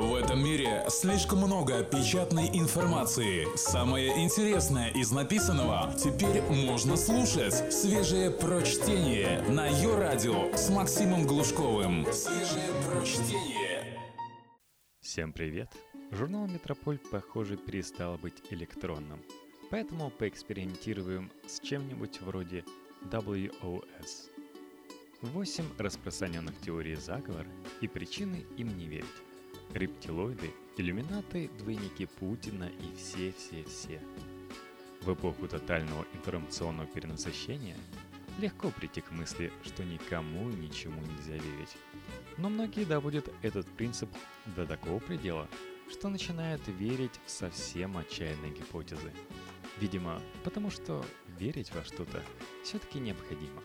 В этом мире слишком много печатной информации. Самое интересное из написанного теперь можно слушать. Свежее прочтение на ее радио с Максимом Глушковым. Свежее прочтение. Всем привет! Журнал «Метрополь», похоже, перестал быть электронным. Поэтому поэкспериментируем с чем-нибудь вроде WOS. Восемь распространенных теорий заговора и причины им не верить. Рептилоиды, иллюминаты, двойники Путина и все-все-все. В эпоху тотального информационного перенасыщения легко прийти к мысли, что никому и ничему нельзя верить. Но многие доводят этот принцип до такого предела, что начинают верить в совсем отчаянные гипотезы. Видимо, потому что верить во что-то все-таки необходимо.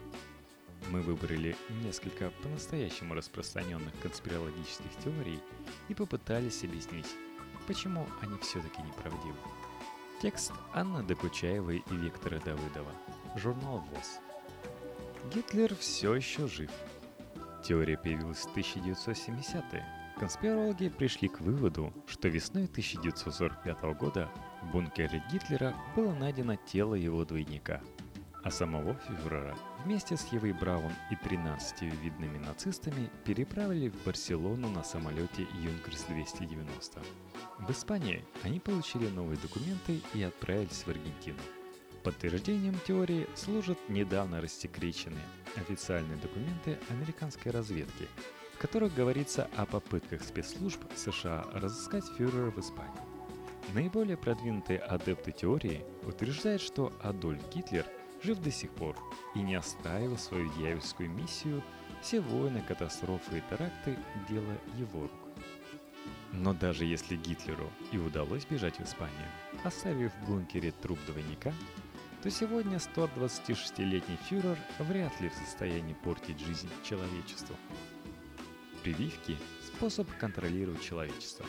Мы выбрали несколько по-настоящему распространенных конспирологических теорий и попытались объяснить, почему они все-таки неправдивы. Текст Анны Докучаевой и Виктора Давыдова. Журнал ВОЗ. Гитлер все еще жив. Теория появилась в 1970-е. Конспирологи пришли к выводу, что весной 1945 года в бункере Гитлера было найдено тело его двойника – а самого фюрера вместе с Евой Браун и 13 видными нацистами переправили в Барселону на самолете Юнкерс-290. В Испании они получили новые документы и отправились в Аргентину. Подтверждением теории служат недавно рассекреченные официальные документы американской разведки, в которых говорится о попытках спецслужб США разыскать фюрера в Испании. Наиболее продвинутые адепты теории утверждают, что Адольф Гитлер – жив до сих пор и не оставил свою дьявольскую миссию все войны, катастрофы и теракты – дело его рук. Но даже если Гитлеру и удалось бежать в Испанию, оставив в бункере труп двойника, то сегодня 126-летний фюрер вряд ли в состоянии портить жизнь человечеству. Прививки – способ контролировать человечество.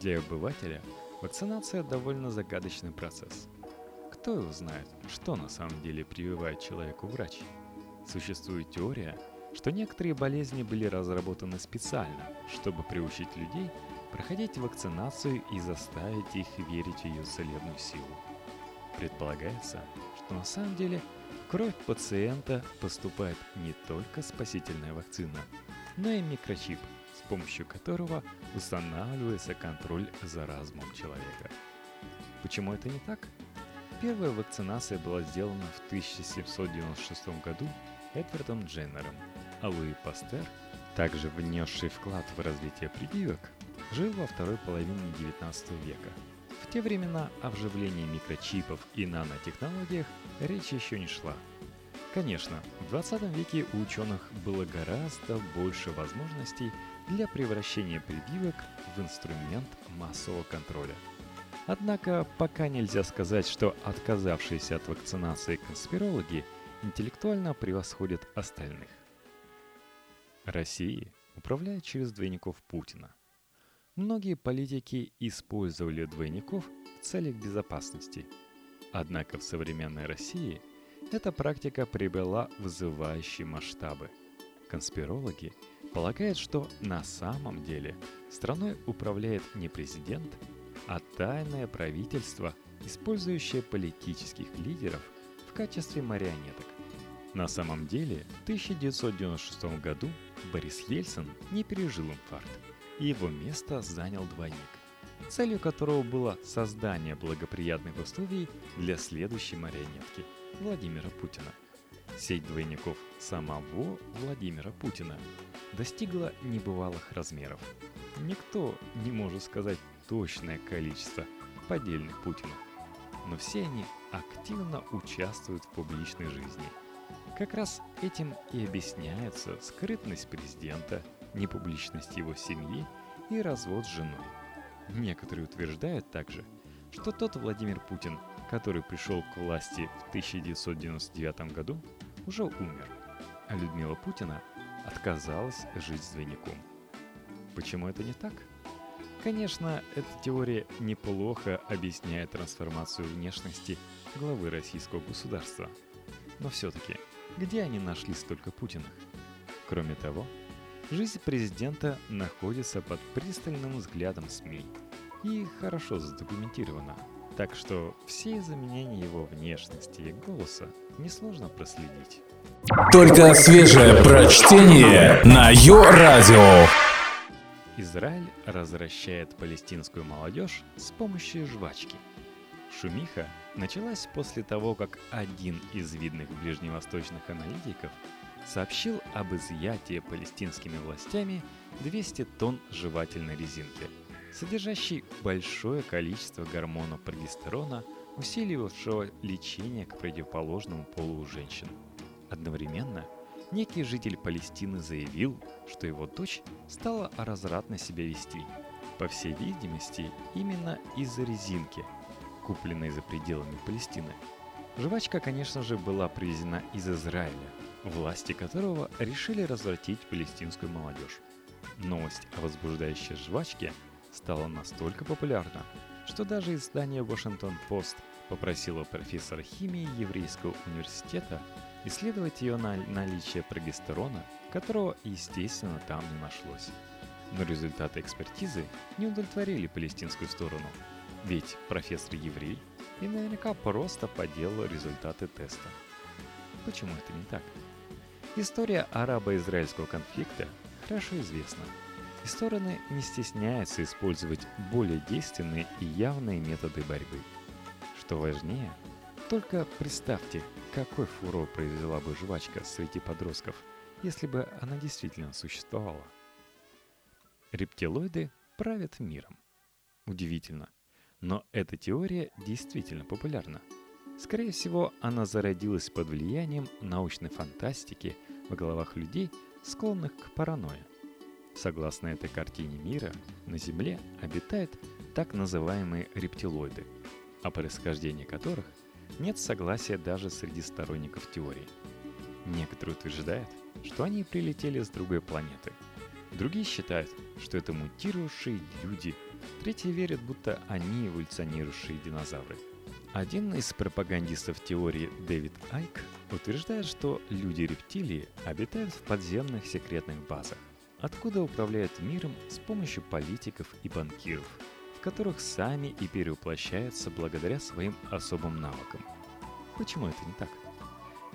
Для обывателя вакцинация – довольно загадочный процесс – кто его знает, что на самом деле прививает человеку врач? Существует теория, что некоторые болезни были разработаны специально, чтобы приучить людей проходить вакцинацию и заставить их верить в ее целебную силу. Предполагается, что на самом деле в кровь пациента поступает не только спасительная вакцина, но и микрочип, с помощью которого устанавливается контроль за разумом человека. Почему это не так? Первая вакцинация была сделана в 1796 году Эдвардом Дженнером, а Луи Пастер, также внесший вклад в развитие прививок, жил во второй половине 19 века. В те времена о вживлении микрочипов и нанотехнологиях речь еще не шла. Конечно, в 20 веке у ученых было гораздо больше возможностей для превращения прививок в инструмент массового контроля – Однако пока нельзя сказать, что отказавшиеся от вакцинации конспирологи интеллектуально превосходят остальных. Россией управляет через двойников Путина. Многие политики использовали двойников в целях безопасности. Однако в современной России эта практика приобрела вызывающие масштабы. Конспирологи полагают, что на самом деле страной управляет не президент, а тайное правительство, использующее политических лидеров в качестве марионеток. На самом деле, в 1996 году Борис Ельцин не пережил инфаркт, и его место занял двойник, целью которого было создание благоприятных условий для следующей марионетки – Владимира Путина. Сеть двойников самого Владимира Путина достигла небывалых размеров. Никто не может сказать точное количество поддельных Путина, но все они активно участвуют в публичной жизни. Как раз этим и объясняется скрытность президента, непубличность его семьи и развод с женой. Некоторые утверждают также, что тот Владимир Путин, который пришел к власти в 1999 году, уже умер, а Людмила Путина отказалась жить с двойником. Почему это не так? Конечно, эта теория неплохо объясняет трансформацию внешности главы российского государства. Но все-таки, где они нашли столько Путиных? Кроме того, жизнь президента находится под пристальным взглядом СМИ и хорошо задокументирована. Так что все изменения его внешности и голоса несложно проследить. Только свежее прочтение на Йо-Радио. Израиль развращает палестинскую молодежь с помощью жвачки. Шумиха началась после того, как один из видных ближневосточных аналитиков сообщил об изъятии палестинскими властями 200 тонн жевательной резинки, содержащей большое количество гормона прогестерона, усиливавшего лечение к противоположному полу у женщин. Одновременно – некий житель Палестины заявил, что его дочь стала развратно себя вести. По всей видимости, именно из-за резинки, купленной за пределами Палестины. Жвачка, конечно же, была привезена из Израиля, власти которого решили развратить палестинскую молодежь. Новость о возбуждающей жвачке стала настолько популярна, что даже издание Washington-Post попросило профессора химии Еврейского университета исследовать ее на наличие прогестерона, которого, естественно, там не нашлось. Но результаты экспертизы не удовлетворили палестинскую сторону, ведь профессор еврей и наверняка просто подделал результаты теста. Почему это не так? История арабо-израильского конфликта хорошо известна, и стороны не стесняются использовать более действенные и явные методы борьбы. Что важнее, только представьте, какой фурор произвела бы жвачка среди подростков, если бы она действительно существовала? Рептилоиды правят миром. Удивительно. Но эта теория действительно популярна. Скорее всего, она зародилась под влиянием научной фантастики в головах людей, склонных к паранойе. Согласно этой картине мира, на Земле обитают так называемые рептилоиды, о происхождении которых нет согласия даже среди сторонников теории. Некоторые утверждают, что они прилетели с другой планеты. Другие считают, что это мутировавшие люди. Третьи верят, будто они эволюционирующие динозавры. Один из пропагандистов теории Дэвид Айк утверждает, что люди-рептилии обитают в подземных секретных базах, откуда управляют миром с помощью политиков и банкиров – в которых сами и перевоплощаются благодаря своим особым навыкам. Почему это не так?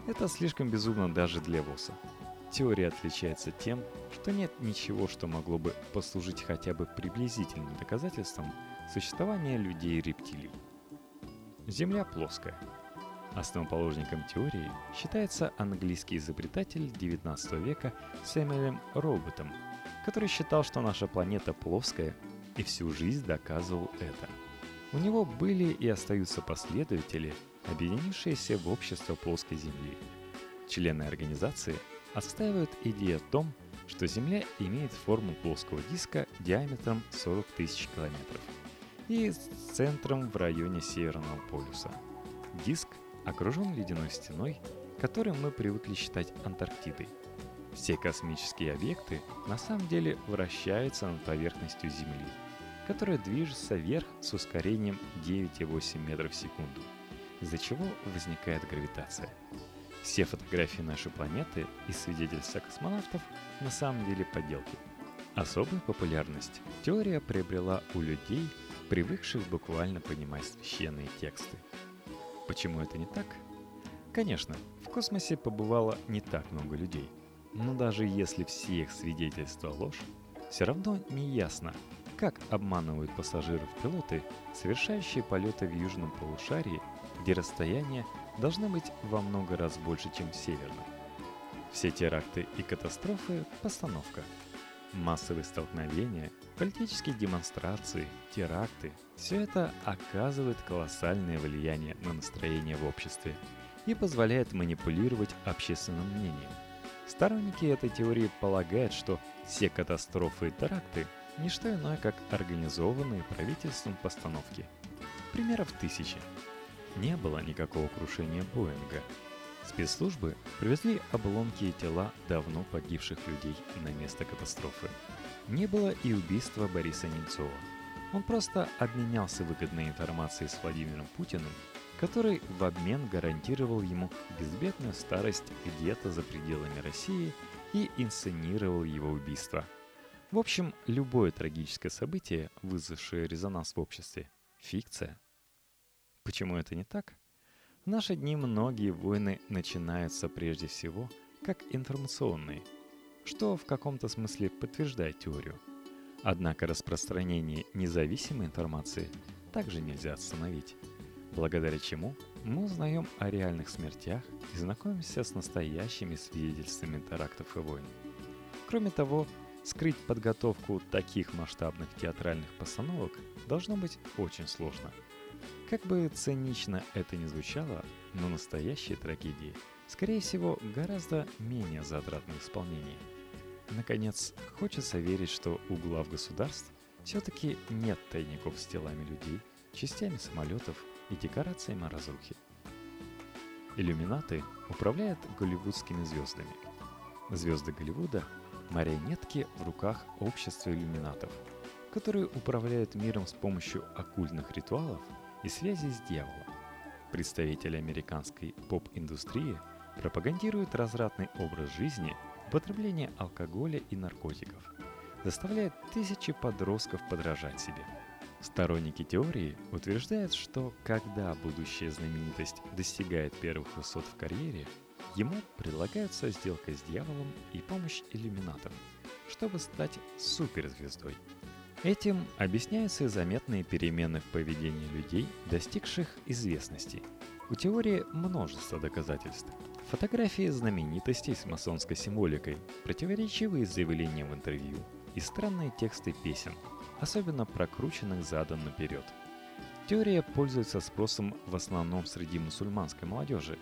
Это слишком безумно даже для ВОСа. Теория отличается тем, что нет ничего, что могло бы послужить хотя бы приблизительным доказательством существования людей-рептилий. Земля плоская. Основоположником теории считается английский изобретатель XIX века Сэмюэлем Роботом, который считал, что наша планета плоская и всю жизнь доказывал это. У него были и остаются последователи, объединившиеся в общество плоской Земли. Члены организации отстаивают идею о том, что Земля имеет форму плоского диска диаметром 40 тысяч километров и с центром в районе Северного полюса. Диск окружен ледяной стеной, которую мы привыкли считать Антарктидой. Все космические объекты на самом деле вращаются над поверхностью Земли – которая движется вверх с ускорением 9,8 метров в секунду, из-за чего возникает гравитация. Все фотографии нашей планеты и свидетельства космонавтов на самом деле подделки. Особую популярность теория приобрела у людей, привыкших буквально понимать священные тексты. Почему это не так? Конечно, в космосе побывало не так много людей. Но даже если все их свидетельства ложь, все равно не ясно, как обманывают пассажиров пилоты, совершающие полеты в южном полушарии, где расстояние должно быть во много раз больше, чем в северном? Все теракты и катастрофы – постановка. Массовые столкновения, политические демонстрации, теракты – все это оказывает колоссальное влияние на настроение в обществе и позволяет манипулировать общественным мнением. Сторонники этой теории полагают, что все катастрофы и теракты – не что иное, как организованные правительством постановки. Примеров тысячи. Не было никакого крушения Боинга. Спецслужбы привезли обломки и тела давно погибших людей на место катастрофы. Не было и убийства Бориса Немцова. Он просто обменялся выгодной информацией с Владимиром Путиным, который в обмен гарантировал ему безбедную старость где-то за пределами России и инсценировал его убийство. В общем, любое трагическое событие, вызвавшее резонанс в обществе – фикция. Почему это не так? В наши дни многие войны начинаются прежде всего как информационные, что в каком-то смысле подтверждает теорию. Однако распространение независимой информации также нельзя остановить, благодаря чему мы узнаем о реальных смертях и знакомимся с настоящими свидетельствами терактов и войн. Кроме того, скрыть подготовку таких масштабных театральных постановок должно быть очень сложно – как бы цинично это ни звучало, но настоящие трагедии, скорее всего, гораздо менее затратны в исполнении. Наконец, хочется верить, что у глав государств все-таки нет тайников с телами людей, частями самолетов и декорациями разрухи. Иллюминаты управляют голливудскими звездами. Звезды Голливуда – марионетки в руках общества иллюминатов, которые управляют миром с помощью оккультных ритуалов и связи с дьяволом. Представители американской поп-индустрии пропагандируют развратный образ жизни, употребление алкоголя и наркотиков, заставляют тысячи подростков подражать себе. Сторонники теории утверждают, что когда будущая знаменитость достигает первых высот в карьере, ему предлагается сделка с дьяволом и помощь иллюминатам, чтобы стать суперзвездой – Этим объясняются заметные перемены в поведении людей, достигших известности. У теории множество доказательств. Фотографии знаменитостей с масонской символикой, противоречивые заявления в интервью и странные тексты песен, особенно прокрученных задом наперед. Теория пользуется спросом в основном среди мусульманской молодежи,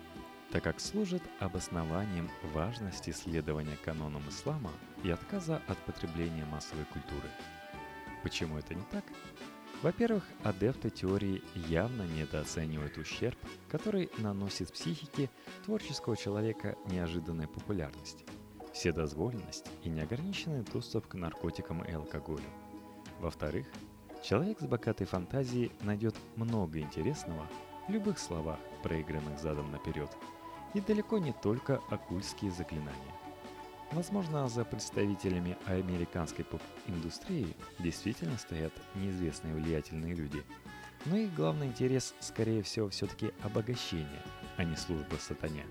так как служит обоснованием важности следования канонам ислама и отказа от потребления массовой культуры – Почему это не так? Во-первых, адепты теории явно недооценивают ущерб, который наносит психике творческого человека неожиданная популярность, вседозволенность и неограниченный доступ к наркотикам и алкоголю. Во-вторых, человек с богатой фантазией найдет много интересного в любых словах, проигранных задом наперед, и далеко не только оккультские заклинания. Возможно, за представителями американской поп-индустрии действительно стоят неизвестные влиятельные люди. Но их главный интерес, скорее всего, все-таки обогащение, а не служба сатане.